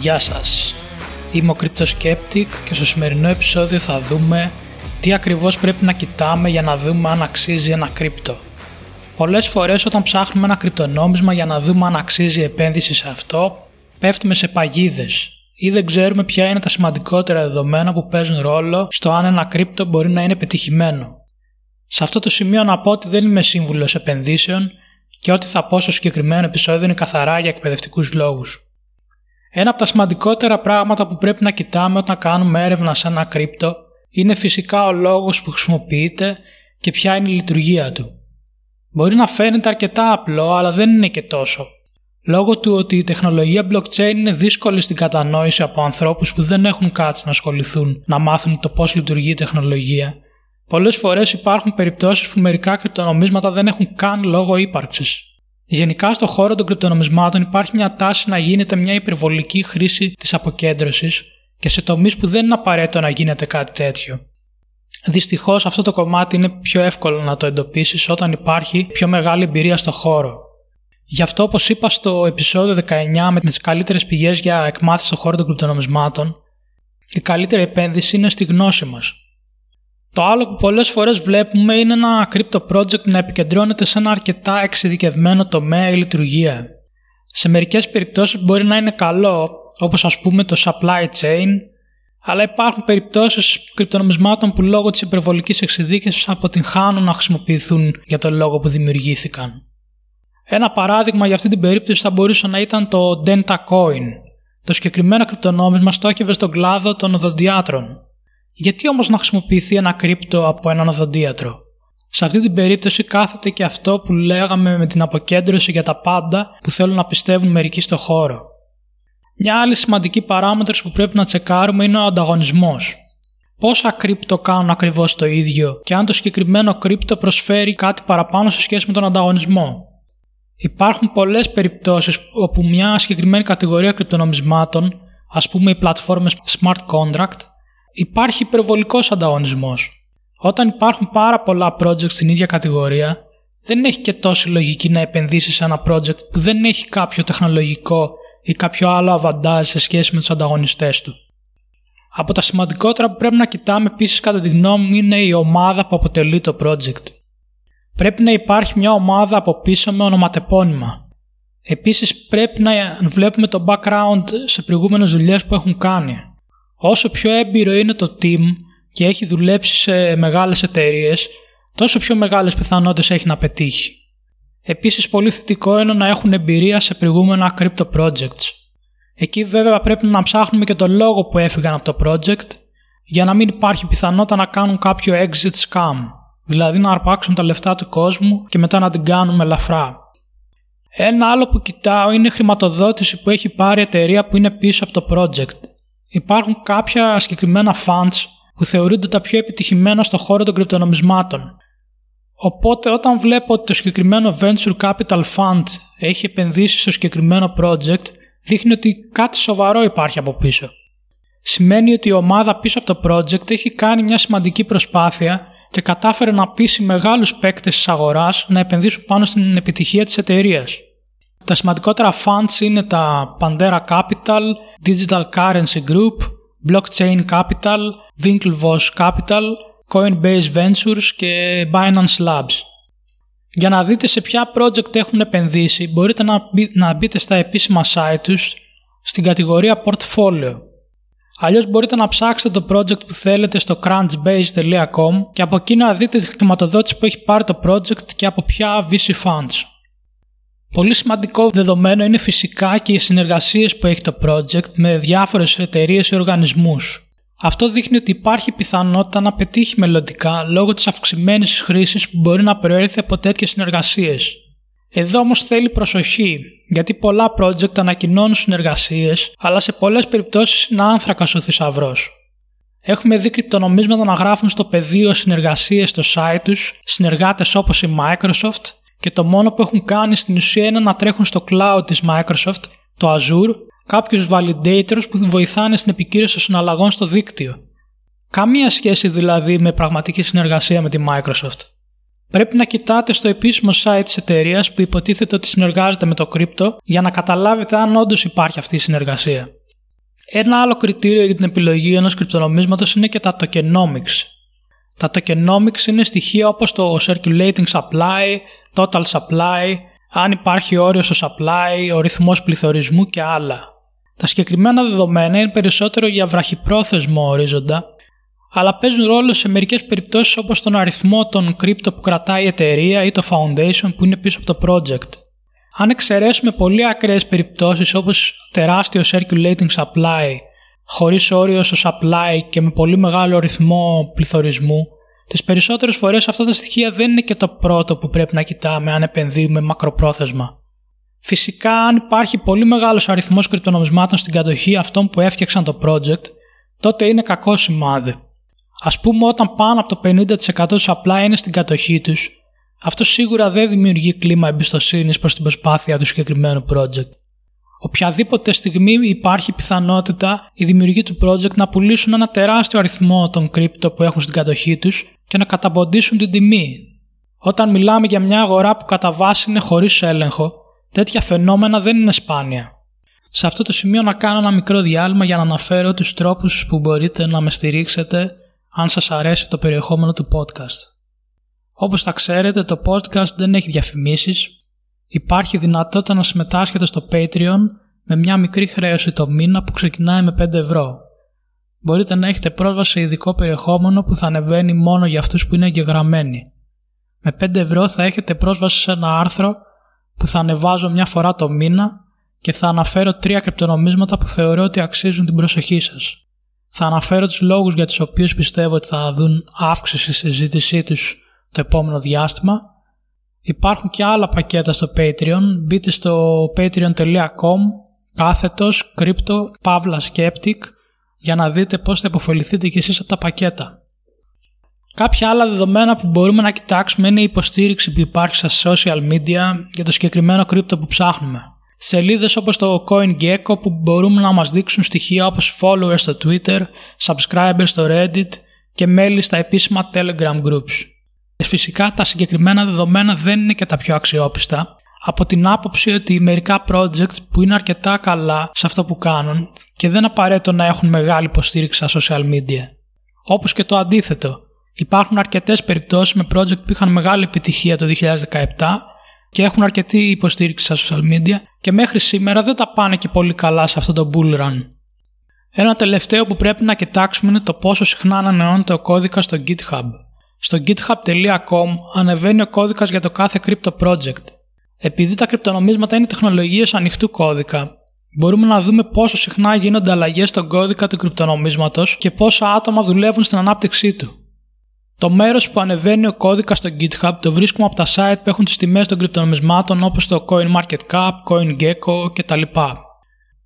Γεια σας. Είμαι ο Cryptoskeptic και στο σημερινό επεισόδιο θα δούμε τι ακριβώς πρέπει να κοιτάμε για να δούμε αν αξίζει ένα κρύπτο. Πολλές φορές όταν ψάχνουμε ένα κρυπτονόμισμα για να δούμε αν αξίζει επένδυση σε αυτό, πέφτουμε σε παγίδες ή δεν ξέρουμε ποια είναι τα σημαντικότερα δεδομένα που παίζουν ρόλο στο αν ένα κρύπτο μπορεί να είναι πετυχημένο. Σε αυτό το σημείο να πω ότι δεν είμαι σύμβουλος επενδύσεων και ό,τι θα πω στο συγκεκριμένο επεισόδιο είναι καθαρά για εκπαιδευτικούς λόγους. Ένα από τα σημαντικότερα πράγματα που πρέπει να κοιτάμε όταν κάνουμε έρευνα σε ένα κρύπτο είναι φυσικά ο λόγος που χρησιμοποιείται και ποια είναι η λειτουργία του. Μπορεί να φαίνεται αρκετά απλό αλλά δεν είναι και τόσο. Λόγω του ότι η τεχνολογία blockchain είναι δύσκολη στην κατανόηση από ανθρώπους που δεν έχουν κάτσει να ασχοληθούν να μάθουν το πώς λειτουργεί η τεχνολογία, πολλές φορές υπάρχουν περιπτώσεις που μερικά κρυπτονομίσματα δεν έχουν καν λόγο ύπαρξης. Γενικά στον χώρο των κρυπτονομισμάτων υπάρχει μια τάση να γίνεται μια υπερβολική χρήση της αποκέντρωσης και σε τομείς που δεν είναι απαραίτητο να γίνεται κάτι τέτοιο. Δυστυχώς αυτό το κομμάτι είναι πιο εύκολο να το εντοπίσεις όταν υπάρχει πιο μεγάλη εμπειρία στο χώρο. Γι' αυτό, όπως είπα στο επεισόδιο 19 με τις καλύτερες πηγές για εκμάθηση στον χώρο των κρυπτονομισμάτων, η καλύτερη επένδυση είναι στη γνώση μας. Το άλλο που πολλές φορές βλέπουμε είναι ένα crypto project να επικεντρώνεται σε ένα αρκετά εξειδικευμένο τομέα ή λειτουργία. Σε μερικές περιπτώσεις μπορεί να είναι καλό, όπως ας πούμε το supply chain, αλλά υπάρχουν περιπτώσεις κρυπτονομισμάτων που λόγω της υπερβολικής εξειδίκευσης αποτυγχάνουν να χρησιμοποιηθούν για τον λόγο που δημιουργήθηκαν. Ένα παράδειγμα για αυτή την περίπτωση θα μπορούσε να ήταν το Denta Coin. Το συγκεκριμένο κρυπτονόμισμα στόχευε στον κλάδο των οδοντιάτρων γιατί όμως να χρησιμοποιηθεί ένα κρύπτο από έναν οδοντίατρο; Σε αυτή την περίπτωση κάθεται και αυτό που λέγαμε με την αποκέντρωση για τα πάντα που θέλουν να πιστεύουν μερικοί στο χώρο. Μια άλλη σημαντική παράμετρος που πρέπει να τσεκάρουμε είναι ο ανταγωνισμός. Πόσα κρύπτο κάνουν ακριβώς το ίδιο και αν το συγκεκριμένο κρύπτο προσφέρει κάτι παραπάνω σε σχέση με τον ανταγωνισμό; Υπάρχουν πολλές περιπτώσεις όπου μια συγκεκριμένη κατηγορία κρυπτονομισμάτων, ας πούμε οι πλατφόρμες smart contract, υπάρχει υπερβολικός ανταγωνισμός. Όταν υπάρχουν πάρα πολλά projects στην ίδια κατηγορία, δεν έχει και τόση λογική να επενδύσεις σε ένα project που δεν έχει κάποιο τεχνολογικό ή κάποιο άλλο αβαντάζ σε σχέση με τους ανταγωνιστές του. Από τα σημαντικότερα που πρέπει να κοιτάμε επίσης κατά τη γνώμη μου είναι η ομάδα που αποτελεί το project. Πρέπει να υπάρχει μια ομάδα από πίσω με ονοματεπώνυμα. Επίσης πρέπει να βλέπουμε το background σε προηγούμενες δουλειές που έχουν κάνει. Όσο πιο έμπειρο είναι το team και έχει δουλέψει σε μεγάλες εταιρείες, τόσο πιο μεγάλες πιθανότητες έχει να πετύχει. Επίσης πολύ θετικό είναι να έχουν εμπειρία σε προηγούμενα crypto projects. Εκεί βέβαια πρέπει να ψάχνουμε και το λόγο που έφυγαν από το project για να μην υπάρχει πιθανότητα να κάνουν κάποιο exit scam, δηλαδή να αρπάξουν τα λεφτά του κόσμου και μετά να την κάνουν ελαφρά. Ένα άλλο που κοιτάω είναι η χρηματοδότηση που έχει πάρει η εταιρεία που είναι πίσω από το project υπάρχουν κάποια συγκεκριμένα funds που θεωρούνται τα πιο επιτυχημένα στο χώρο των κρυπτονομισμάτων. Οπότε όταν βλέπω ότι το συγκεκριμένο Venture Capital Fund έχει επενδύσει στο συγκεκριμένο project, δείχνει ότι κάτι σοβαρό υπάρχει από πίσω. Σημαίνει ότι η ομάδα πίσω από το project έχει κάνει μια σημαντική προσπάθεια και κατάφερε να πείσει μεγάλους παίκτες της αγοράς να επενδύσουν πάνω στην επιτυχία της εταιρείας. Τα σημαντικότερα funds είναι τα Pandera Capital, Digital Currency Group, Blockchain Capital, Winklevoss Capital, Coinbase Ventures και Binance Labs. Για να δείτε σε ποια project έχουν επενδύσει μπορείτε να, να μπείτε στα επίσημα site τους στην κατηγορία Portfolio. Αλλιώς μπορείτε να ψάξετε το project που θέλετε στο crunchbase.com και από εκεί να δείτε τη χρηματοδότηση που έχει πάρει το project και από ποια VC funds. Πολύ σημαντικό δεδομένο είναι φυσικά και οι συνεργασίες που έχει το project με διάφορες εταιρείες ή οργανισμούς. Αυτό δείχνει ότι υπάρχει πιθανότητα να πετύχει μελλοντικά λόγω της αυξημένης χρήσης που μπορεί να προέρχεται από τέτοιες συνεργασίες. Εδώ όμως θέλει προσοχή, γιατί πολλά project ανακοινώνουν συνεργασίες, αλλά σε πολλές περιπτώσεις είναι άνθρακας ο θησαυρός. Έχουμε δει κρυπτονομίσματα να γράφουν στο πεδίο συνεργασίες στο site τους συνεργάτες όπως η Microsoft, και το μόνο που έχουν κάνει στην ουσία είναι να τρέχουν στο cloud της Microsoft, το Azure, κάποιους validators που βοηθάνε στην επικύρωση των συναλλαγών στο δίκτυο. Καμία σχέση δηλαδή με πραγματική συνεργασία με τη Microsoft. Πρέπει να κοιτάτε στο επίσημο site της εταιρείας που υποτίθεται ότι συνεργάζεται με το κρύπτο για να καταλάβετε αν όντως υπάρχει αυτή η συνεργασία. Ένα άλλο κριτήριο για την επιλογή ενός κρυπτονομίσματος είναι και τα tokenomics. Τα tokenomics είναι στοιχεία όπως το circulating supply, total supply, αν υπάρχει όριο στο supply, ο ρυθμός πληθωρισμού και άλλα. Τα συγκεκριμένα δεδομένα είναι περισσότερο για βραχυπρόθεσμο ορίζοντα, αλλά παίζουν ρόλο σε μερικές περιπτώσεις όπως τον αριθμό των κρύπτο που κρατάει η εταιρεία ή το foundation που είναι πίσω από το project. Αν εξαιρέσουμε πολύ ακραίες περιπτώσεις όπως τεράστιο circulating supply, χωρίς όριο στο supply και με πολύ μεγάλο ρυθμό πληθωρισμού, τις περισσότερες φορές αυτά τα στοιχεία δεν είναι και το πρώτο που πρέπει να κοιτάμε αν επενδύουμε μακροπρόθεσμα. Φυσικά, αν υπάρχει πολύ μεγάλος αριθμός κρυπτονομισμάτων στην κατοχή αυτών που έφτιαξαν το project, τότε είναι κακό σημάδι. Ας πούμε όταν πάνω από το 50% τους supply είναι στην κατοχή τους, αυτό σίγουρα δεν δημιουργεί κλίμα εμπιστοσύνης προς την προσπάθεια του συγκεκριμένου project. Οποιαδήποτε στιγμή υπάρχει πιθανότητα οι δημιουργοί του project να πουλήσουν ένα τεράστιο αριθμό των κρύπτο που έχουν στην κατοχή τους και να καταποντήσουν την τιμή. Όταν μιλάμε για μια αγορά που κατά βάση είναι χωρίς έλεγχο, τέτοια φαινόμενα δεν είναι σπάνια. Σε αυτό το σημείο να κάνω ένα μικρό διάλειμμα για να αναφέρω τους τρόπους που μπορείτε να με στηρίξετε αν σας αρέσει το περιεχόμενο του podcast. Όπως θα ξέρετε το podcast δεν έχει διαφημίσεις, υπάρχει δυνατότητα να συμμετάσχετε στο Patreon με μια μικρή χρέωση το μήνα που ξεκινάει με 5 ευρώ. Μπορείτε να έχετε πρόσβαση σε ειδικό περιεχόμενο που θα ανεβαίνει μόνο για αυτούς που είναι εγγεγραμμένοι. Με 5 ευρώ θα έχετε πρόσβαση σε ένα άρθρο που θα ανεβάζω μια φορά το μήνα και θα αναφέρω τρία κρυπτονομίσματα που θεωρώ ότι αξίζουν την προσοχή σας. Θα αναφέρω τους λόγους για τους οποίους πιστεύω ότι θα δουν αύξηση στη συζήτησή τους το επόμενο διάστημα. Υπάρχουν και άλλα πακέτα στο Patreon. Μπείτε στο patreon.com κάθετος crypto pavla skeptic για να δείτε πώς θα υποφεληθείτε κι εσείς από τα πακέτα. Κάποια άλλα δεδομένα που μπορούμε να κοιτάξουμε είναι η υποστήριξη που υπάρχει στα social media για το συγκεκριμένο κρύπτο που ψάχνουμε. Σελίδες όπως το CoinGecko που μπορούμε να μας δείξουν στοιχεία όπως followers στο Twitter, subscribers στο Reddit και μέλη στα επίσημα Telegram groups. Φυσικά τα συγκεκριμένα δεδομένα δεν είναι και τα πιο αξιόπιστα, από την άποψη ότι μερικά projects που είναι αρκετά καλά σε αυτό που κάνουν και δεν απαραίτητο να έχουν μεγάλη υποστήριξη στα social media. Όπως και το αντίθετο, υπάρχουν αρκετές περιπτώσεις με project που είχαν μεγάλη επιτυχία το 2017 και έχουν αρκετή υποστήριξη στα social media και μέχρι σήμερα δεν τα πάνε και πολύ καλά σε αυτό το bull run. Ένα τελευταίο που πρέπει να κοιτάξουμε είναι το πόσο συχνά ανανεώνεται ο κώδικας στο GitHub. Στο github.com ανεβαίνει ο κώδικας για το κάθε crypto project. Επειδή τα κρυπτονομίσματα είναι τεχνολογίες ανοιχτού κώδικα, μπορούμε να δούμε πόσο συχνά γίνονται αλλαγές στον κώδικα του κρυπτονομίσματος και πόσα άτομα δουλεύουν στην ανάπτυξή του. Το μέρος που ανεβαίνει ο κώδικας στο GitHub το βρίσκουμε από τα site που έχουν τις τιμές των κρυπτονομισμάτων όπως το CoinMarketCap, CoinGecko κτλ.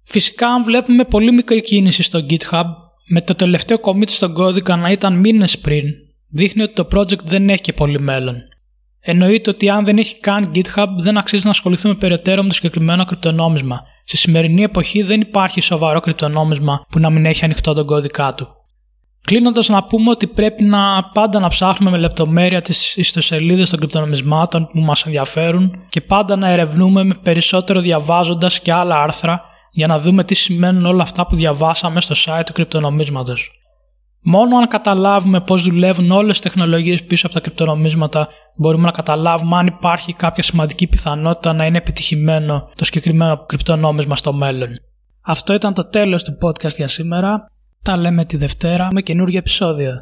Φυσικά, αν βλέπουμε πολύ μικρή κίνηση στο GitHub, με το τελευταίο commit στον κώδικα να ήταν μήνες πριν, δείχνει ότι το project δεν έχει και πολύ μέλλον. Εννοείται ότι αν δεν έχει καν GitHub, δεν αξίζει να ασχοληθούμε περαιτέρω με το συγκεκριμένο κρυπτονόμισμα. Στη σημερινή εποχή δεν υπάρχει σοβαρό κρυπτονόμισμα που να μην έχει ανοιχτό τον κώδικά του. Κλείνοντας, να πούμε ότι πρέπει να πάντα να ψάχνουμε με λεπτομέρεια τις ιστοσελίδες των κρυπτονομισμάτων που μας ενδιαφέρουν και πάντα να ερευνούμε με περισσότερο διαβάζοντας και άλλα άρθρα για να δούμε τι σημαίνουν όλα αυτά που διαβάσαμε στο site του κρυπτονομίσματος. Μόνο αν καταλάβουμε πώς δουλεύουν όλες οι τεχνολογίες πίσω από τα κρυπτονομίσματα μπορούμε να καταλάβουμε αν υπάρχει κάποια σημαντική πιθανότητα να είναι επιτυχημένο το συγκεκριμένο κρυπτονόμισμα στο μέλλον. Αυτό ήταν το τέλος του podcast για σήμερα. Τα λέμε τη Δευτέρα με καινούργιο επεισόδιο.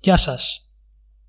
Γεια σας!